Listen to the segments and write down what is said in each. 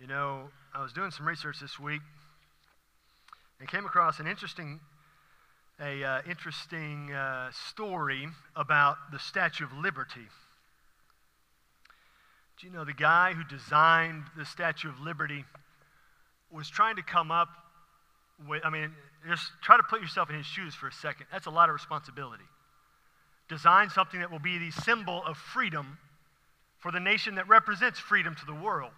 You know, I was doing some research this week and came across an interesting, a uh, interesting uh, story about the Statue of Liberty. Do you know the guy who designed the Statue of Liberty was trying to come up with, I mean, just try to put yourself in his shoes for a second. That's a lot of responsibility. Design something that will be the symbol of freedom for the nation that represents freedom to the world.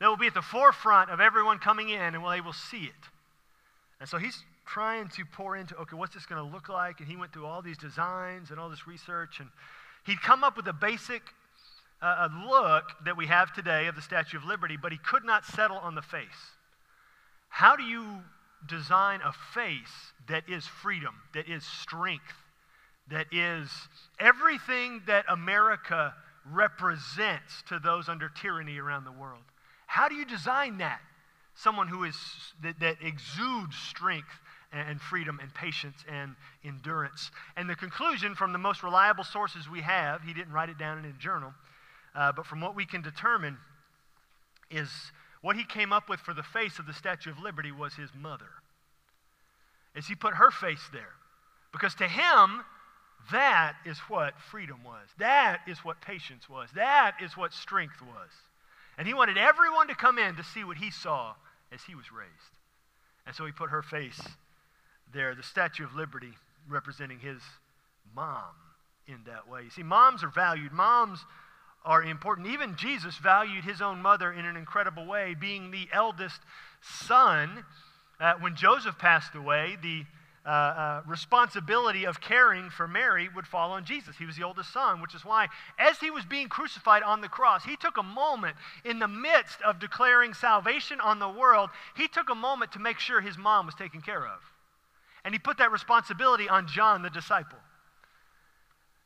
That will be at the forefront of everyone coming in and they will see it. And so he's trying to pour into, okay, what's this going to look like? And he went through all these designs and all this research. And he'd come up with a basic uh, look that we have today of the Statue of Liberty, but he could not settle on the face. How do you design a face that is freedom, that is strength, that is everything that America represents to those under tyranny around the world? How do you design that? Someone who is that, that exudes strength and freedom and patience and endurance. And the conclusion from the most reliable sources we have, he didn't write it down in a journal, uh, but from what we can determine, is what he came up with for the face of the Statue of Liberty was his mother. As he put her face there. Because to him, that is what freedom was. That is what patience was. That is what strength was. And he wanted everyone to come in to see what he saw as he was raised. And so he put her face there, the Statue of Liberty representing his mom in that way. You see, moms are valued. Moms are important. Even Jesus valued his own mother in an incredible way, being the eldest son. Uh, when Joseph passed away, the uh, uh, responsibility of caring for Mary would fall on Jesus. He was the oldest son, which is why, as he was being crucified on the cross, he took a moment in the midst of declaring salvation on the world, he took a moment to make sure his mom was taken care of. And he put that responsibility on John, the disciple.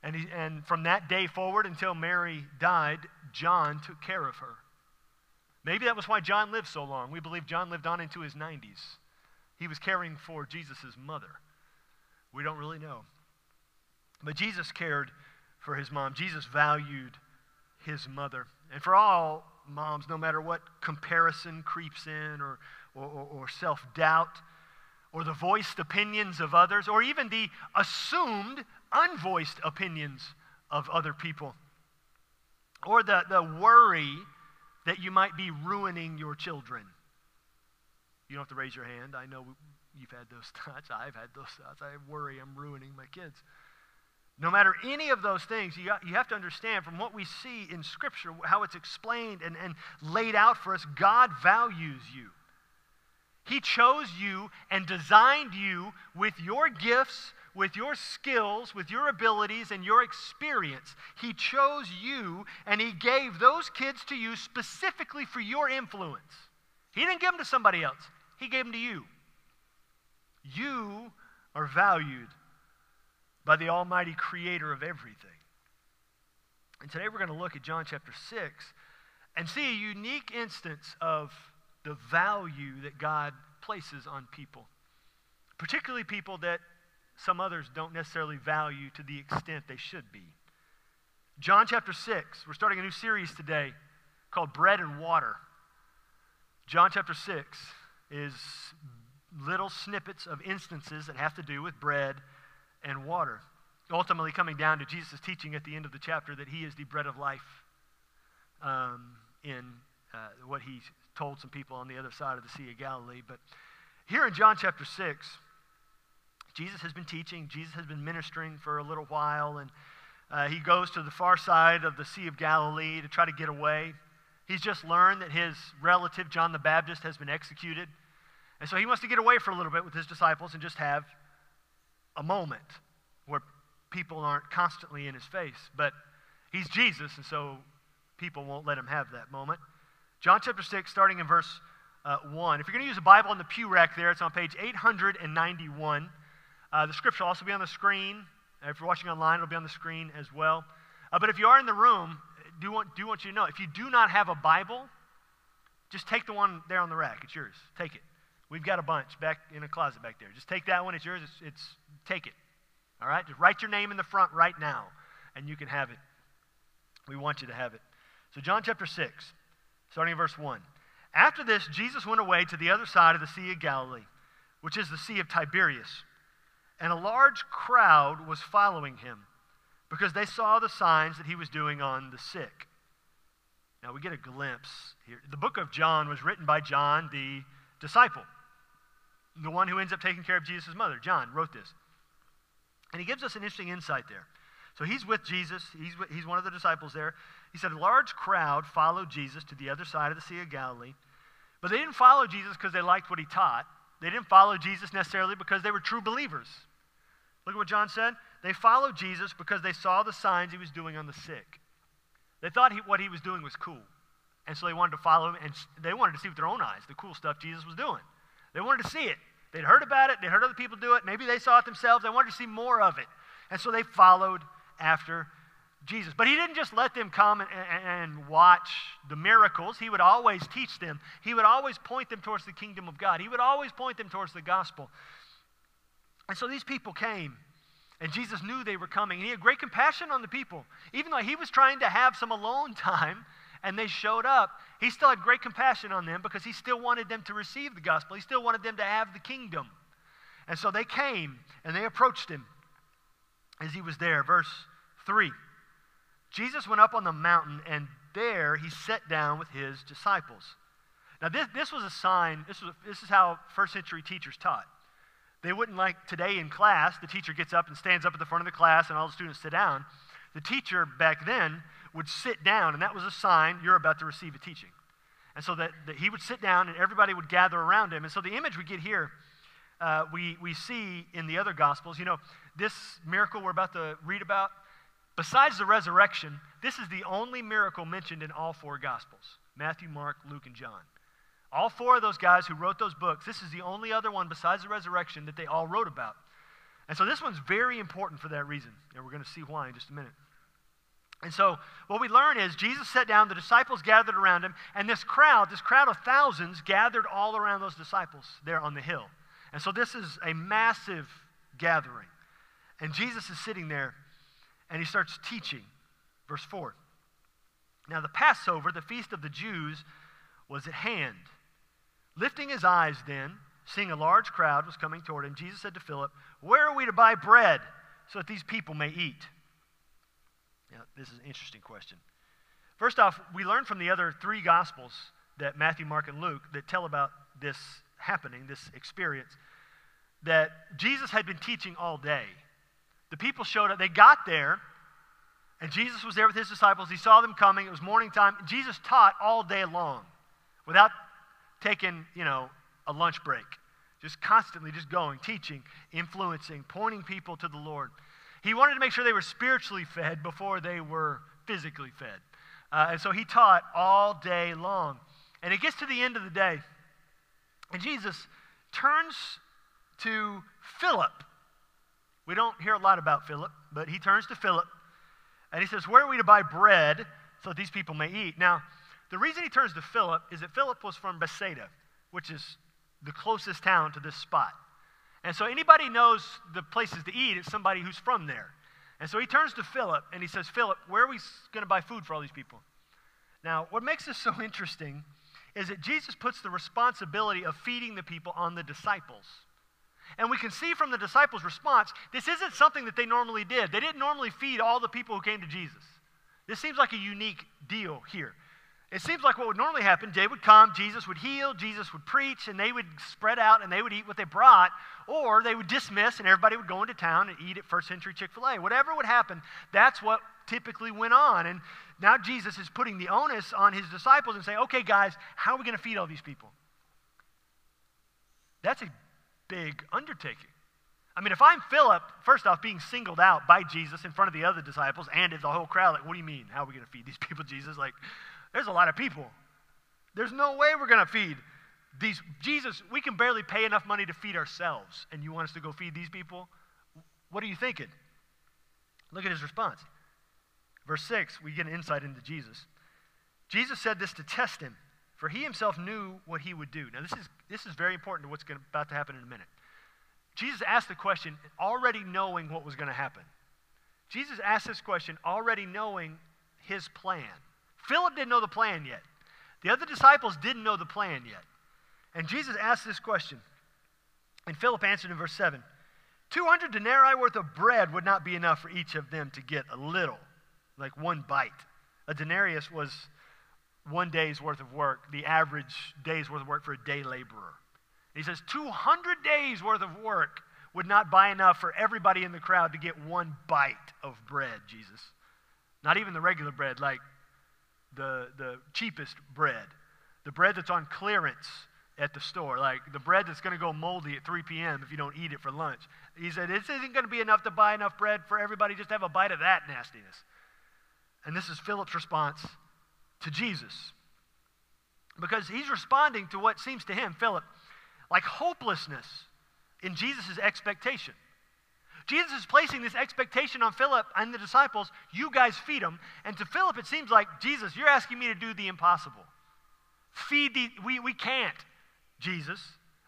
And, he, and from that day forward until Mary died, John took care of her. Maybe that was why John lived so long. We believe John lived on into his 90s. He was caring for Jesus' mother. We don't really know. But Jesus cared for his mom. Jesus valued his mother. And for all moms, no matter what comparison creeps in or, or, or, self doubt, or the voiced opinions of others, or even the assumed unvoiced opinions of other people, or the, the worry that you might be ruining your children. You don't have to raise your hand. I know you've had those thoughts. I've had those thoughts. I worry I'm ruining my kids. No matter any of those things, you, got, you have to understand from what we see in Scripture, how it's explained and, and laid out for us, God values you. He chose you and designed you with your gifts, with your skills, with your abilities, and your experience. He chose you and He gave those kids to you specifically for your influence. He didn't give them to somebody else, he gave them to you. You are valued by the Almighty Creator of everything. And today we're going to look at John chapter 6 and see a unique instance of the value that God places on people, particularly people that some others don't necessarily value to the extent they should be. John chapter 6, we're starting a new series today called Bread and Water. John chapter 6 is little snippets of instances that have to do with bread and water. Ultimately, coming down to Jesus' teaching at the end of the chapter that he is the bread of life um, in uh, what he told some people on the other side of the Sea of Galilee. But here in John chapter 6, Jesus has been teaching, Jesus has been ministering for a little while, and uh, he goes to the far side of the Sea of Galilee to try to get away. He's just learned that his relative, John the Baptist, has been executed. And so he wants to get away for a little bit with his disciples and just have a moment where people aren't constantly in his face. But he's Jesus, and so people won't let him have that moment. John chapter 6, starting in verse uh, 1. If you're going to use a Bible in the pew rack there, it's on page 891. Uh, the scripture will also be on the screen. If you're watching online, it'll be on the screen as well. Uh, but if you are in the room, do want, do want you to know if you do not have a Bible, just take the one there on the rack. It's yours. Take it. We've got a bunch back in a closet back there. Just take that one. It's yours. It's, it's take it. All right? Just write your name in the front right now, and you can have it. We want you to have it. So, John chapter 6, starting in verse 1. After this, Jesus went away to the other side of the Sea of Galilee, which is the Sea of Tiberias, and a large crowd was following him because they saw the signs that he was doing on the sick. Now we get a glimpse here. The book of John was written by John, the disciple, the one who ends up taking care of Jesus' mother. John wrote this. And he gives us an interesting insight there. So he's with Jesus, he's, with, he's one of the disciples there. He said, A large crowd followed Jesus to the other side of the Sea of Galilee. But they didn't follow Jesus because they liked what he taught. They didn't follow Jesus necessarily because they were true believers. Look at what John said. They followed Jesus because they saw the signs he was doing on the sick. They thought he, what he was doing was cool. And so they wanted to follow him, and they wanted to see with their own eyes the cool stuff Jesus was doing. They wanted to see it. They'd heard about it, they'd heard other people do it. Maybe they saw it themselves. They wanted to see more of it. And so they followed after Jesus. But he didn't just let them come and, and, watch the miracles. He would always teach them. He would always point them towards the kingdom of God. He would always point them towards the gospel. And so these people came, and Jesus knew they were coming. And he had great compassion on the people. Even though he was trying to have some alone time and they showed up, he still had great compassion on them because he still wanted them to receive the gospel. He still wanted them to have the kingdom. And so they came and they approached him as he was there. Verse 3 Jesus went up on the mountain, and there he sat down with his disciples. Now, this, this was a sign, this, was, this is how first century teachers taught. They wouldn't like today in class, the teacher gets up and stands up at the front of the class, and all the students sit down. The teacher back then would sit down, and that was a sign you're about to receive a teaching. And so that, that he would sit down, and everybody would gather around him. And so the image we get here, uh, we, we see in the other Gospels. You know, this miracle we're about to read about, besides the resurrection, this is the only miracle mentioned in all four Gospels Matthew, Mark, Luke, and John. All four of those guys who wrote those books, this is the only other one besides the resurrection that they all wrote about. And so this one's very important for that reason. And we're going to see why in just a minute. And so what we learn is Jesus sat down, the disciples gathered around him, and this crowd, this crowd of thousands, gathered all around those disciples there on the hill. And so this is a massive gathering. And Jesus is sitting there, and he starts teaching. Verse 4. Now, the Passover, the feast of the Jews, was at hand. Lifting his eyes then, seeing a large crowd was coming toward him, Jesus said to Philip, Where are we to buy bread so that these people may eat? Now, this is an interesting question. First off, we learn from the other three Gospels that Matthew, Mark, and Luke that tell about this happening, this experience, that Jesus had been teaching all day. The people showed up, they got there, and Jesus was there with his disciples. He saw them coming. It was morning time. Jesus taught all day long without taking, you know, a lunch break. Just constantly just going, teaching, influencing, pointing people to the Lord. He wanted to make sure they were spiritually fed before they were physically fed. Uh, and so he taught all day long. And it gets to the end of the day, and Jesus turns to Philip. We don't hear a lot about Philip, but he turns to Philip and he says, Where are we to buy bread so that these people may eat? Now, the reason he turns to Philip is that Philip was from Bethsaida, which is the closest town to this spot. And so anybody knows the places to eat is somebody who's from there. And so he turns to Philip and he says, Philip, where are we going to buy food for all these people? Now, what makes this so interesting is that Jesus puts the responsibility of feeding the people on the disciples. And we can see from the disciples' response, this isn't something that they normally did. They didn't normally feed all the people who came to Jesus. This seems like a unique deal here. It seems like what would normally happen, they would come, Jesus would heal, Jesus would preach, and they would spread out and they would eat what they brought, or they would dismiss and everybody would go into town and eat at first century Chick fil A. Whatever would happen, that's what typically went on. And now Jesus is putting the onus on his disciples and saying, okay, guys, how are we going to feed all these people? That's a big undertaking. I mean, if I'm Philip, first off, being singled out by Jesus in front of the other disciples and the whole crowd, like, what do you mean? How are we going to feed these people, Jesus? Like, there's a lot of people. There's no way we're going to feed these. Jesus, we can barely pay enough money to feed ourselves, and you want us to go feed these people? What are you thinking? Look at his response. Verse 6, we get an insight into Jesus. Jesus said this to test him, for he himself knew what he would do. Now, this is, this is very important to what's gonna, about to happen in a minute. Jesus asked the question already knowing what was going to happen. Jesus asked this question already knowing his plan. Philip didn't know the plan yet. The other disciples didn't know the plan yet. And Jesus asked this question. And Philip answered in verse 7 200 denarii worth of bread would not be enough for each of them to get a little, like one bite. A denarius was one day's worth of work, the average day's worth of work for a day laborer. He says 200 days worth of work would not buy enough for everybody in the crowd to get one bite of bread, Jesus. Not even the regular bread, like the, the cheapest bread, the bread that's on clearance at the store, like the bread that's going to go moldy at 3 p.m. if you don't eat it for lunch. He said, This isn't going to be enough to buy enough bread for everybody just have a bite of that nastiness. And this is Philip's response to Jesus. Because he's responding to what seems to him, Philip, like hopelessness in Jesus' expectation. Jesus is placing this expectation on Philip and the disciples. You guys feed them. And to Philip, it seems like, Jesus, you're asking me to do the impossible. Feed the, we, we can't, Jesus.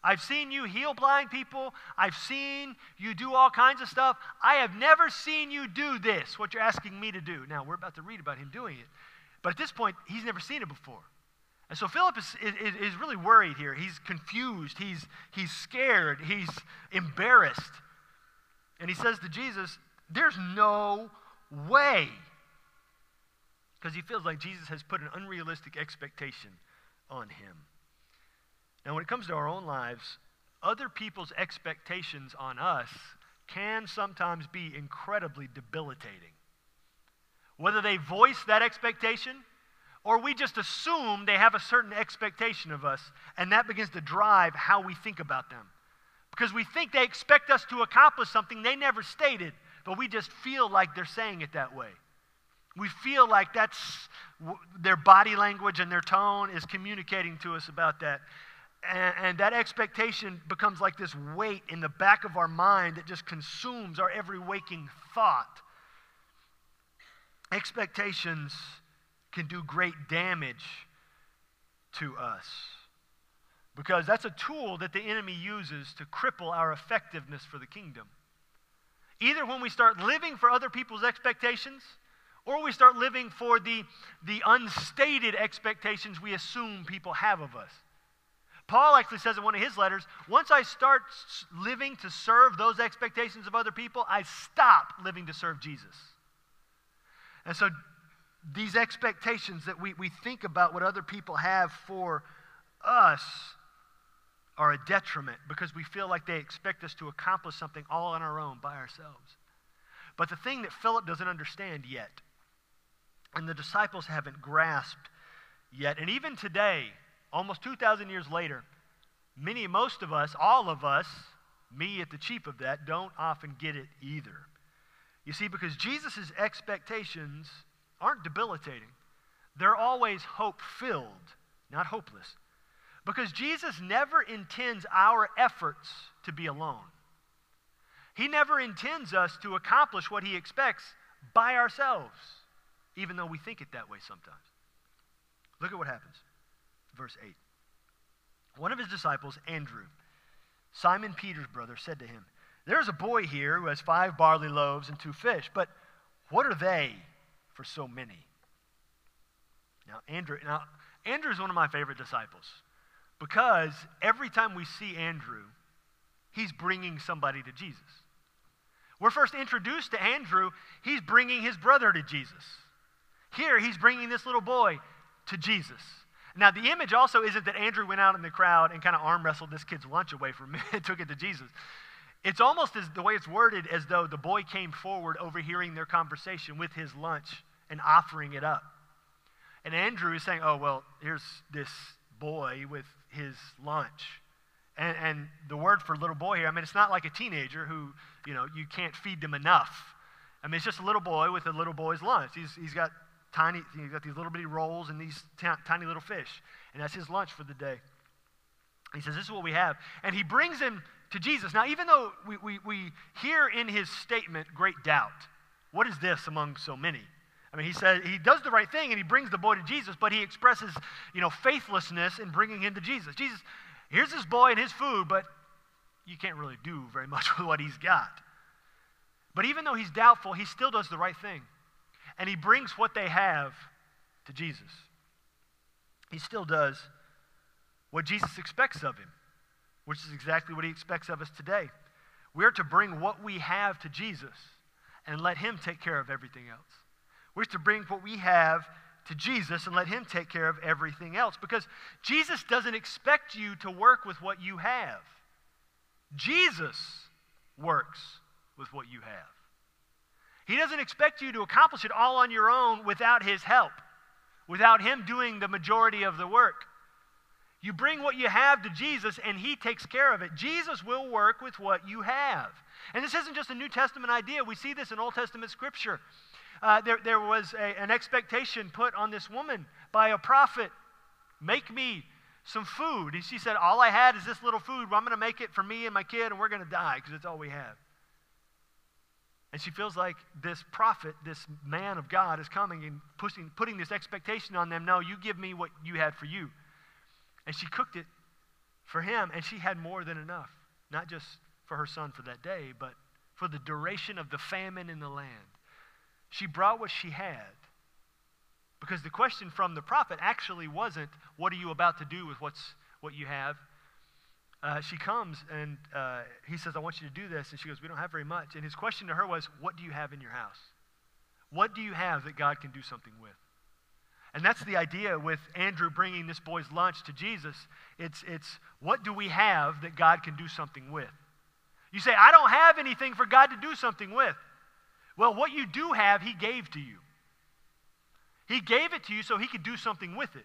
I've seen you heal blind people. I've seen you do all kinds of stuff. I have never seen you do this, what you're asking me to do. Now, we're about to read about him doing it. But at this point, he's never seen it before. And so Philip is, is, is really worried here. He's confused. He's, he's scared. He's embarrassed. And he says to Jesus, There's no way. Because he feels like Jesus has put an unrealistic expectation on him. Now, when it comes to our own lives, other people's expectations on us can sometimes be incredibly debilitating. Whether they voice that expectation or we just assume they have a certain expectation of us, and that begins to drive how we think about them. Because we think they expect us to accomplish something they never stated, but we just feel like they're saying it that way. We feel like that's their body language and their tone is communicating to us about that. And, and, that expectation becomes like this weight in the back of our mind that just consumes our every waking thought. Expectations can do great damage to us because that's a tool that the enemy uses to cripple our effectiveness for the kingdom. Either when we start living for other people's expectations, or we start living for the, the unstated expectations we assume people have of us. Paul actually says in one of his letters once I start living to serve those expectations of other people, I stop living to serve Jesus. And so these expectations that we, we think about what other people have for us are a detriment because we feel like they expect us to accomplish something all on our own by ourselves. But the thing that Philip doesn't understand yet, and the disciples haven't grasped yet, and even today, almost 2,000 years later, many, most of us, all of us, me at the chief of that, don't often get it either. You see, because Jesus' expectations aren't debilitating, they're always hope filled, not hopeless. Because Jesus never intends our efforts to be alone. He never intends us to accomplish what he expects by ourselves, even though we think it that way sometimes. Look at what happens. Verse 8. One of his disciples, Andrew, Simon Peter's brother, said to him, There's a boy here who has five barley loaves and two fish, but what are they for so many? Now, Andrew, now, Andrew is one of my favorite disciples. Because every time we see Andrew, he's bringing somebody to Jesus. We're first introduced to Andrew, he's bringing his brother to Jesus. Here, he's bringing this little boy to Jesus. Now, the image also isn't that Andrew went out in the crowd and kind of arm wrestled this kid's lunch away from him and took it to Jesus. It's almost as the way it's worded as though the boy came forward overhearing their conversation with his lunch and offering it up. And Andrew is saying, Oh, well, here's this boy with his lunch. And, and the word for little boy here, I mean, it's not like a teenager who, you know, you can't feed them enough. I mean, it's just a little boy with a little boy's lunch. He's, he's got tiny, he's got these little bitty rolls and these t- tiny little fish. And that's his lunch for the day. He says, This is what we have. And he brings him to Jesus. Now, even though we, we, we hear in his statement great doubt, what is this among so many? I mean, he says he does the right thing and he brings the boy to Jesus, but he expresses, you know, faithlessness in bringing him to Jesus. Jesus, here's this boy and his food, but you can't really do very much with what he's got. But even though he's doubtful, he still does the right thing. And he brings what they have to Jesus. he still does what Jesus expects of him, which is exactly what he expects of us today. We're to bring what we have to Jesus and let him take care of everything else. We're to bring what we have to Jesus and let him take care of everything else because Jesus doesn't expect you to work with what you have. Jesus works with what you have. He doesn't expect you to accomplish it all on your own without his help, without him doing the majority of the work. You bring what you have to Jesus and he takes care of it. Jesus will work with what you have. And this isn't just a New Testament idea, we see this in Old Testament scripture. Uh, there, there was a, an expectation put on this woman by a prophet make me some food. And she said, All I had is this little food. Well, I'm going to make it for me and my kid, and we're going to die because it's all we have. And she feels like this prophet, this man of God, is coming and pushing, putting this expectation on them. No, you give me what you had for you. And she cooked it for him, and she had more than enough. Not just for her son for that day, but for the duration of the famine in the land. She brought what she had. Because the question from the prophet actually wasn't, What are you about to do with what's, what you have? Uh, she comes and uh, he says, I want you to do this. And she goes, We don't have very much. And his question to her was, What do you have in your house? What do you have that God can do something with? And that's the idea with Andrew bringing this boy's lunch to Jesus. It's, it's what do we have that God can do something with? You say, I don't have anything for God to do something with. Well, what you do have, He gave to you. He gave it to you so He could do something with it.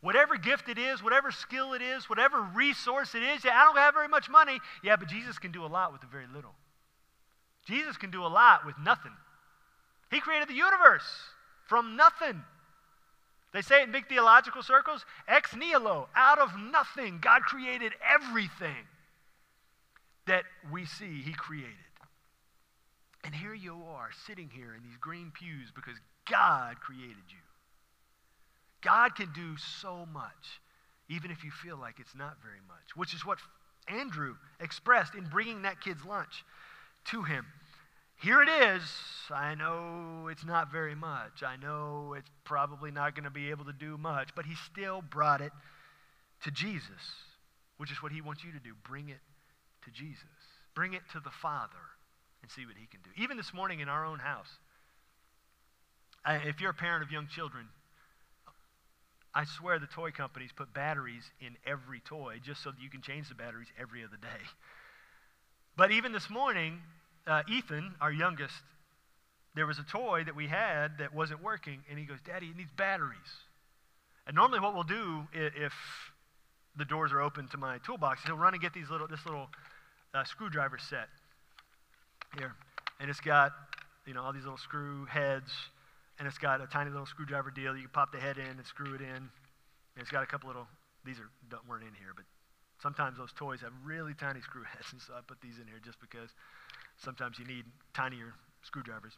Whatever gift it is, whatever skill it is, whatever resource it is, yeah, I don't have very much money. Yeah, but Jesus can do a lot with very little. Jesus can do a lot with nothing. He created the universe from nothing. They say it in big theological circles ex nihilo, out of nothing. God created everything that we see, He created. And here you are, sitting here in these green pews because God created you. God can do so much, even if you feel like it's not very much, which is what Andrew expressed in bringing that kid's lunch to him. Here it is. I know it's not very much. I know it's probably not going to be able to do much, but he still brought it to Jesus, which is what he wants you to do. Bring it to Jesus. Bring it to the Father and see what he can do. Even this morning in our own house, I, if you're a parent of young children, I swear the toy companies put batteries in every toy just so that you can change the batteries every other day. But even this morning, uh, Ethan, our youngest, there was a toy that we had that wasn't working, and he goes, Daddy, it needs batteries. And normally, what we'll do if the doors are open to my toolbox, he'll run and get these little, this little uh, screwdriver set here, and it's got you know all these little screw heads, and it's got a tiny little screwdriver deal. You can pop the head in and screw it in. And it's got a couple little. These are weren't in here, but sometimes those toys have really tiny screw heads, and so I put these in here just because sometimes you need tinier screwdrivers.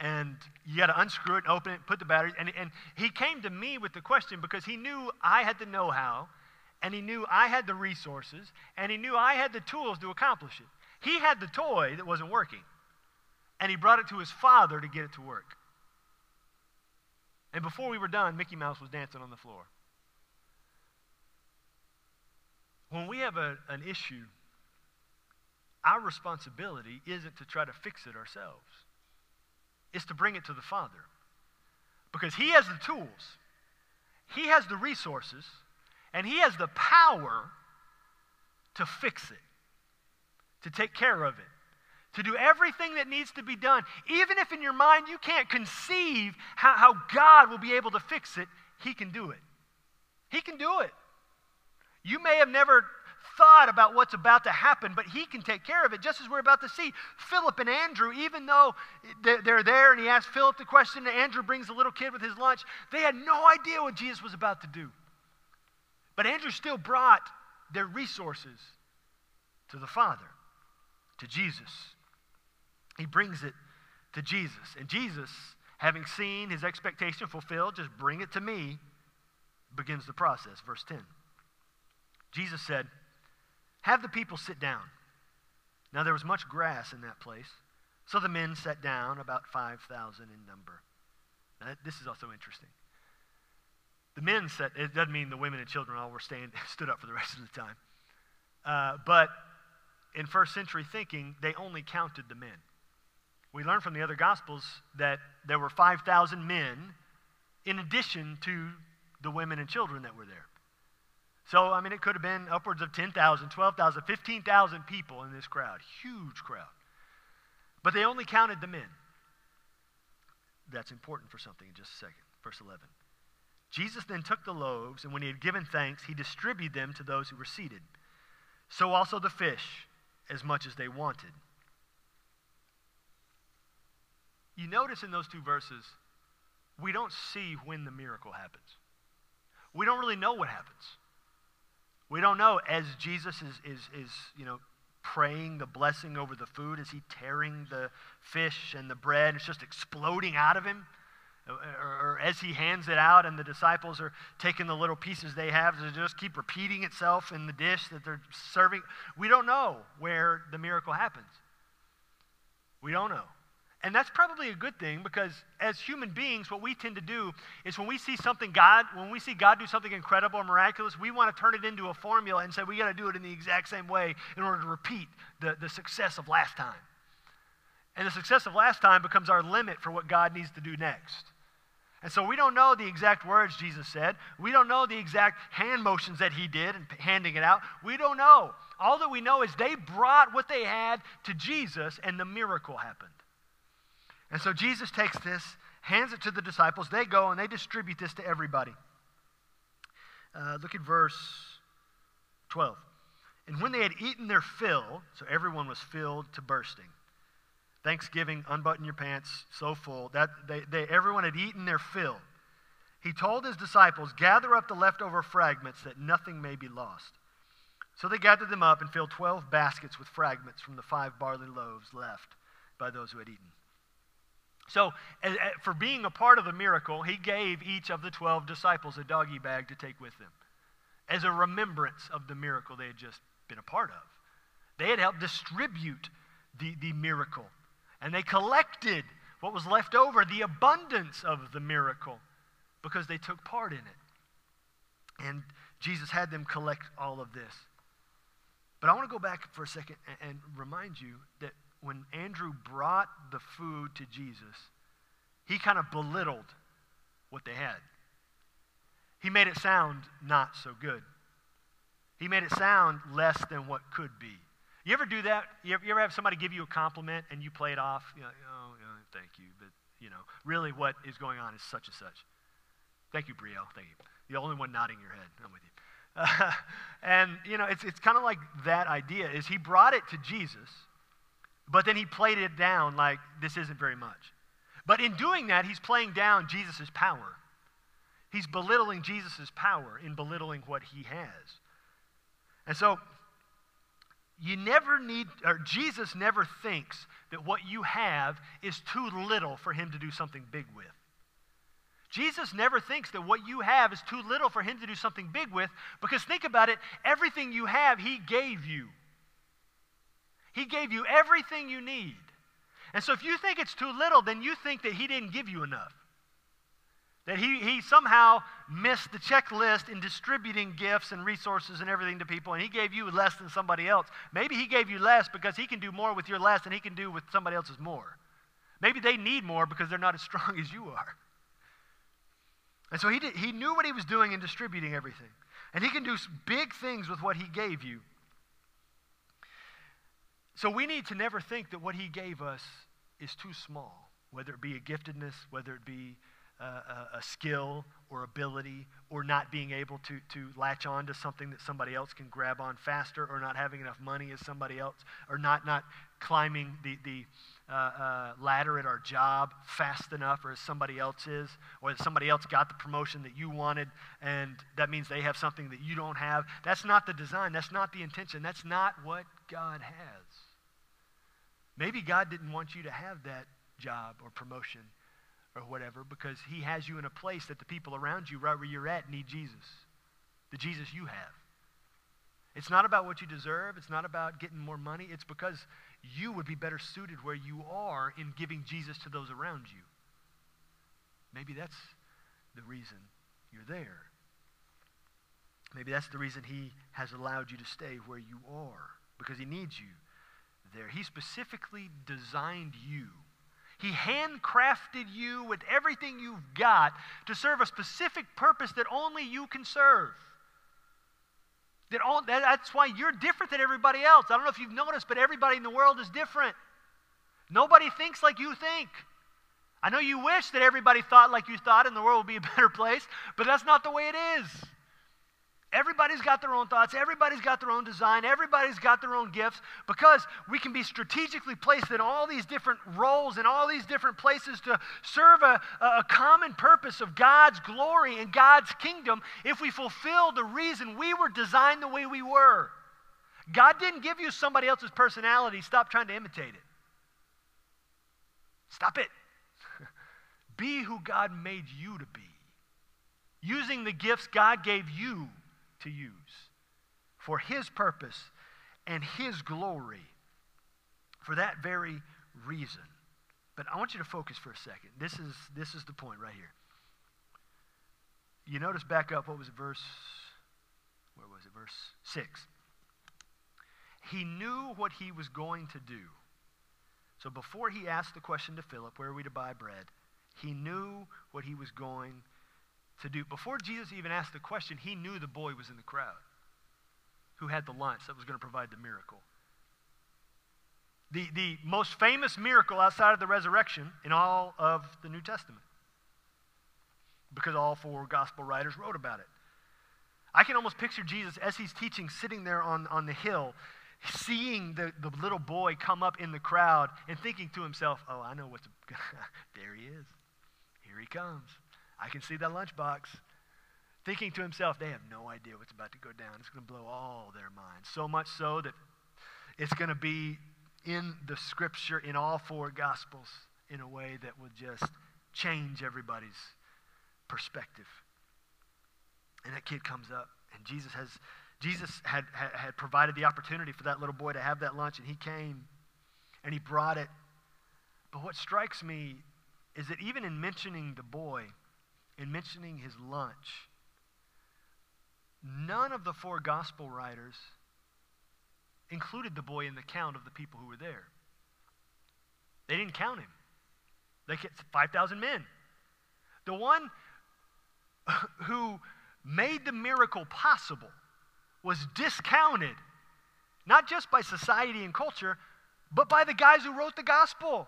And you got to unscrew it, open it, put the batteries. And, and he came to me with the question because he knew I had the know how, and he knew I had the resources, and he knew I had the tools to accomplish it. He had the toy that wasn't working, and he brought it to his father to get it to work. And before we were done, Mickey Mouse was dancing on the floor. When we have a, an issue our responsibility isn't to try to fix it ourselves, it's to bring it to the Father. Because He has the tools, He has the resources, and He has the power to fix it, to take care of it, to do everything that needs to be done. Even if in your mind you can't conceive how, how God will be able to fix it, He can do it. He can do it. You may have never thought about what's about to happen, but he can take care of it, just as we're about to see. Philip and Andrew, even though they're there and he asks Philip the question, and Andrew brings the little kid with his lunch, they had no idea what Jesus was about to do. But Andrew still brought their resources to the Father, to Jesus. He brings it to Jesus. And Jesus, having seen his expectation fulfilled, just bring it to me, begins the process. Verse 10. Jesus said, have the people sit down. Now there was much grass in that place. So the men sat down, about 5,000 in number. Now, this is also interesting. The men sat, it doesn't mean the women and children all were stand, stood up for the rest of the time. Uh, but in first century thinking, they only counted the men. We learn from the other Gospels that there were 5,000 men in addition to the women and children that were there. So, I mean, it could have been upwards of 10,000, 12,000, 15,000 people in this crowd. Huge crowd. But they only counted the men. That's important for something in just a second. Verse 11. Jesus then took the loaves, and when he had given thanks, he distributed them to those who were seated. So also the fish, as much as they wanted. You notice in those two verses, we don't see when the miracle happens. We don't really know what happens. We don't know as Jesus is, is, is you know, praying the blessing over the food, is he tearing the fish and the bread, it's just exploding out of him? Or, as he hands it out and the disciples are taking the little pieces they have to just keep repeating itself in the dish that they're serving. We don't know where the miracle happens. We don't know. And that's probably a good thing because as human beings, what we tend to do is when we see something God, when we see God do something incredible or miraculous, we want to turn it into a formula and say we got to do it in the exact same way in order to repeat the, the success of last time. And the success of last time becomes our limit for what God needs to do next. And so we don't know the exact words Jesus said. We don't know the exact hand motions that he did and handing it out. We don't know. All that we know is they brought what they had to Jesus and the miracle happened. And so Jesus takes this, hands it to the disciples. They go and they distribute this to everybody. Uh, look at verse 12. And when they had eaten their fill, so everyone was filled to bursting. Thanksgiving, unbutton your pants, so full. That they, they, everyone had eaten their fill. He told his disciples, Gather up the leftover fragments that nothing may be lost. So they gathered them up and filled 12 baskets with fragments from the five barley loaves left by those who had eaten. So, for being a part of the miracle, he gave each of the 12 disciples a doggy bag to take with them as a remembrance of the miracle they had just been a part of. They had helped distribute the, the miracle, and they collected what was left over, the abundance of the miracle, because they took part in it. And Jesus had them collect all of this. But I want to go back for a second and, and remind you that when Andrew brought the food to Jesus, he kind of belittled what they had. He made it sound not so good. He made it sound less than what could be. You ever do that? You ever, you ever have somebody give you a compliment and you play it off? You know, oh, thank you, but you know, really what is going on is such and such. Thank you, Brielle. Thank you. The only one nodding your head. I'm with you. Uh, and you know, it's it's kind of like that idea. Is he brought it to Jesus? But then he played it down like this isn't very much. But in doing that, he's playing down Jesus' power. He's belittling Jesus' power in belittling what he has. And so, you never need, or Jesus never thinks that what you have is too little for him to do something big with. Jesus never thinks that what you have is too little for him to do something big with because think about it everything you have, he gave you. He gave you everything you need. And so if you think it's too little, then you think that He didn't give you enough. That he, he somehow missed the checklist in distributing gifts and resources and everything to people, and he gave you less than somebody else. Maybe he gave you less because he can do more with your less than he can do with somebody else's more. Maybe they need more because they're not as strong as you are. And so he, did, he knew what he was doing in distributing everything. And he can do big things with what he gave you. So we need to never think that what he gave us is too small, whether it be a giftedness, whether it be a, a, skill or ability, or not being able to, to latch on to something that somebody else can grab on faster, or not having enough money as somebody else, or not, not climbing the, the uh, uh, ladder at our job fast enough, or as somebody else is, or that somebody else got the promotion that you wanted, and that means they have something that you don't have. That's not the design. That's not the intention. That's not what God has. Maybe God didn't want you to have that job or promotion or whatever because He has you in a place that the people around you, right where you're at, need Jesus. The Jesus you have. It's not about what you deserve. It's not about getting more money. It's because you would be better suited where you are in giving Jesus to those around you. Maybe that's the reason you're there. Maybe that's the reason He has allowed you to stay where you are, because He needs you there. He specifically designed you. He handcrafted you with everything you've got to serve a specific purpose that only you can serve. That all, that's why you're different than everybody else. I don't know if you've noticed, but everybody in the world is different. Nobody thinks like you think. I know you wish that everybody thought like you thought and the world would be a better place, but that's not the way it is. Everybody's got their own thoughts. Everybody's got their own design. Everybody's got their own gifts because we can be strategically placed in all these different roles and all these different places to serve a, a common purpose of God's glory and God's kingdom if we fulfill the reason we were designed the way we were. God didn't give you somebody else's personality. Stop trying to imitate it. Stop it. be who God made you to be. Using the gifts God gave you to use for His purpose and His glory for that very reason. But I want you to focus for a second. This is, this is the point right here. You notice back up, what was it, verse, where was it, verse 6. He knew what he was going to do. So before he asked the question to Philip, where are we to buy bread, he knew what he was going to do. Before Jesus even asked the question, he knew the boy was in the crowd who had the lunch that was going to provide the miracle. The, the most famous miracle outside of the resurrection in all of the New Testament. Because all four gospel writers wrote about it. I can almost picture Jesus as he's teaching, sitting there on, on the hill, seeing the, the little boy come up in the crowd and thinking to himself, oh, I know what's. there he is. Here he comes. I can see that lunchbox. Thinking to himself, they have no idea what's about to go down. It's going to blow all their minds. So much so that it's going to be in the scripture in all four gospels in a way that will just change everybody's perspective. And that kid comes up, and Jesus has Jesus had, had, had provided the opportunity for that little boy to have that lunch, and he came and he brought it. But what strikes me is that even in mentioning the boy, in mentioning his lunch, none of the four gospel writers included the boy in the count of the people who were there. They didn't count him. They get 5,000 men. The one who made the miracle possible was discounted, not just by society and culture, but by the guys who wrote the gospel,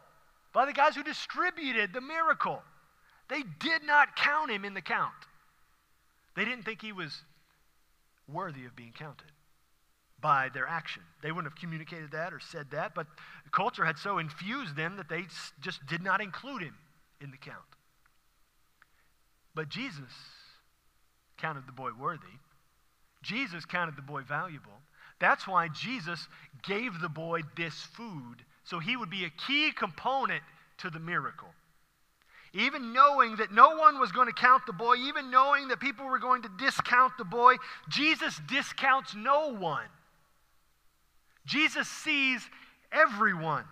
by the guys who distributed the miracle. They did not count him in the count. They didn't think he was worthy of being counted by their action. They wouldn't have communicated that or said that, but culture had so infused them that they just did not include him in the count. But Jesus counted the boy worthy. Jesus counted the boy valuable. That's why Jesus gave the boy this food, so he would be a key component to the miracle even knowing that no one was going to count the boy, even knowing that people were going to discount the boy, Jesus discounts no one. Jesus sees everyone.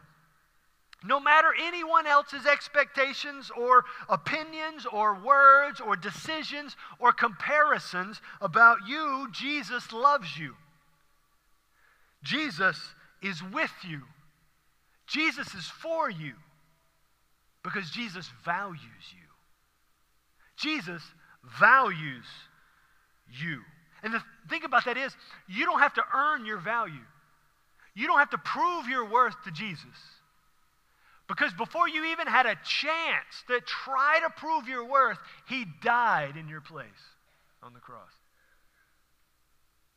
No matter anyone else's expectations or opinions or words or decisions or comparisons about you, Jesus loves you. Jesus is with you. Jesus is for you. Because Jesus values you. Jesus values you. And the thing about that is, you don't have to earn your value. You don't have to prove your worth to Jesus. Because before you even had a chance to try to prove your worth, He died in your place on the cross.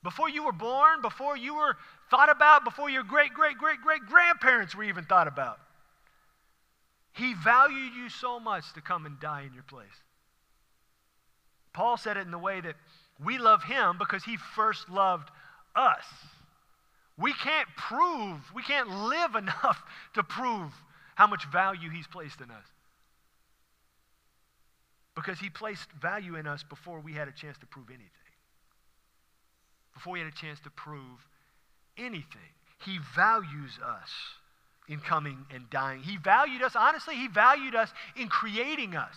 Before you were born, before you were thought about, before your great, great, great, great grandparents were even thought about, he valued you so much to come and die in your place. Paul said it in the way that we love him because he first loved us. We can't prove, we can't live enough to prove how much value he's placed in us. Because he placed value in us before we had a chance to prove anything. Before we had a chance to prove anything. He values us in coming and dying. He valued us, honestly, He valued us in creating us.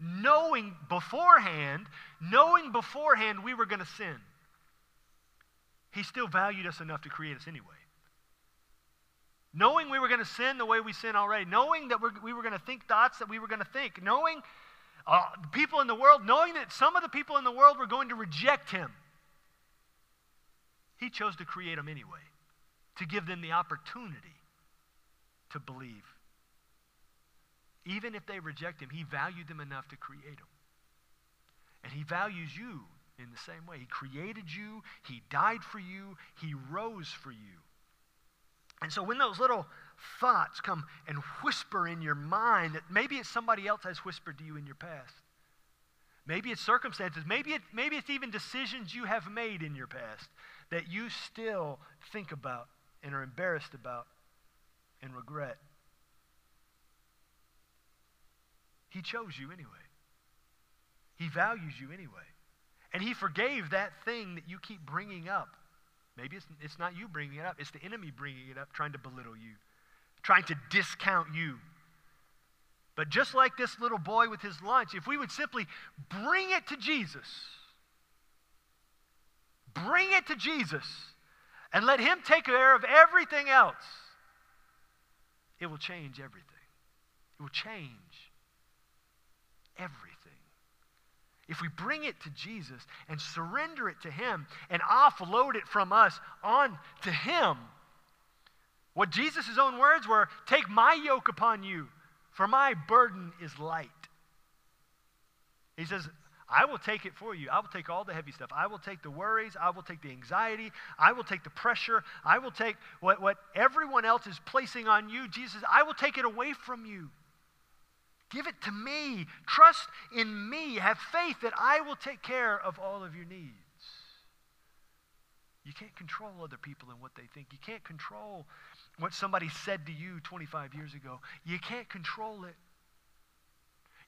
knowing beforehand, knowing beforehand we were going to sin. He still valued us enough to create us anyway. Knowing we were going to sin the way we sin already, knowing that we're, we were going to think thoughts that we were going to think, knowing uh, people in the world, knowing that some of the people in the world were going to reject him, he chose to create them anyway, to give them the opportunity to believe. Even if they reject him, he valued them enough to create them. And he values you in the same way. He created you, He died for you, He rose for you. And so when those little thoughts come and whisper in your mind that maybe it's somebody else has whispered to you in your past. Maybe it's circumstances. Maybe, it, maybe it's even decisions you have made in your past that you still think about and are embarrassed about and regret. He chose you anyway. He values you anyway. And he forgave that thing that you keep bringing up. Maybe it's, it's not you bringing it up, it's the enemy bringing it up, trying to belittle you, trying to discount you. But just like this little boy with his lunch, if we would simply bring it to Jesus, bring it to Jesus, and let him take care of everything else, it will change everything. It will change everything if we bring it to Jesus and surrender it to Him and offload it from us on to Him, what Jesus' own words were take my yoke upon you, for my burden is light. He says, I will take it for you. I will take all the heavy stuff. I will take the worries. I will take the anxiety. I will take the pressure. I will take what, what everyone else is placing on you. Jesus, I will take it away from you. Give it to me. Trust in me. Have faith that I will take care of all of your needs. You can't control other people and what they think. You can't control what somebody said to you 25 years ago. You can't control it.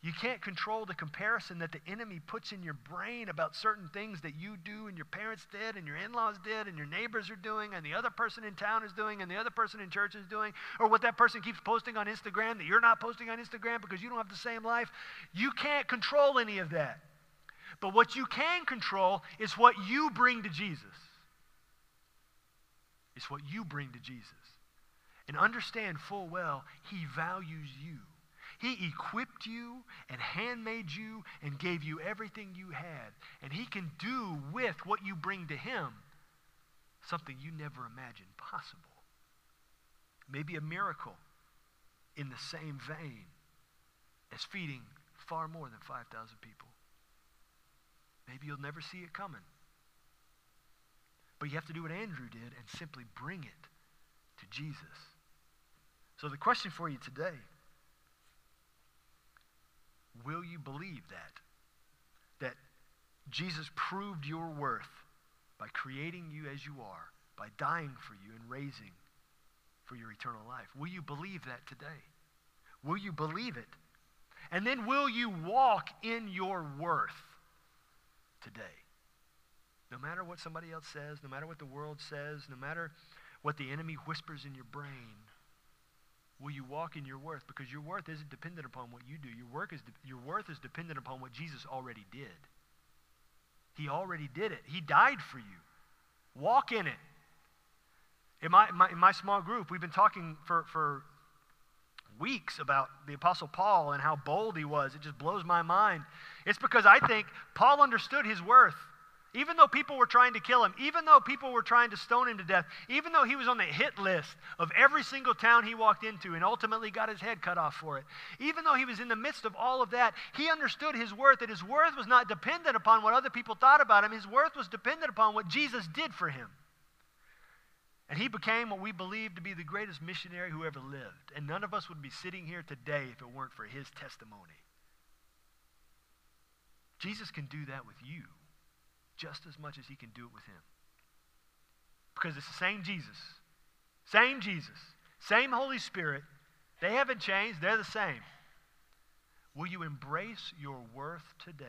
You can't control the comparison that the enemy puts in your brain about certain things that you do and your parents did and your in laws did and your neighbors are doing and the other person in town is doing and the other person in church is doing or what that person keeps posting on Instagram that you're not posting on Instagram because you don't have the same life. You can't control any of that. But what you can control is what you bring to Jesus. It's what you bring to Jesus. And understand full well, He values you. He equipped you and handmade you and gave you everything you had. And He can do with what you bring to Him something you never imagined possible. Maybe a miracle in the same vein as feeding far more than 5,000 people. Maybe you'll never see it coming. But you have to do what Andrew did and simply bring it to Jesus. So the question for you today Will you believe that? That Jesus proved your worth by creating you as you are, by dying for you and raising for your eternal life. Will you believe that today? Will you believe it? And then will you walk in your worth today? No matter what somebody else says, no matter what the world says, no matter what the enemy whispers in your brain, will you walk in your worth? Because your worth isn't dependent upon what you do. Your, work is de- your worth is dependent upon what Jesus already did. He already did it. He died for you. Walk in it. In my, my, in my small group, we've been talking for, for weeks about the Apostle Paul and how bold he was. It just blows my mind. It's because I think Paul understood his worth. Even though people were trying to kill him, even though people were trying to stone him to death, even though he was on the hit list of every single town he walked into and ultimately got his head cut off for it, even though he was in the midst of all of that, he understood his worth, that his worth was not dependent upon what other people thought about him. His worth was dependent upon what Jesus did for him. And he became what we believe to be the greatest missionary who ever lived. And none of us would be sitting here today if it weren't for his testimony. Jesus can do that with you just as much as he can do it with him. Because it's the same Jesus. Same Jesus. Same Holy Spirit. They haven't changed, they're the same. Will you embrace your worth today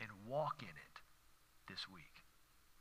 and walk in it this week?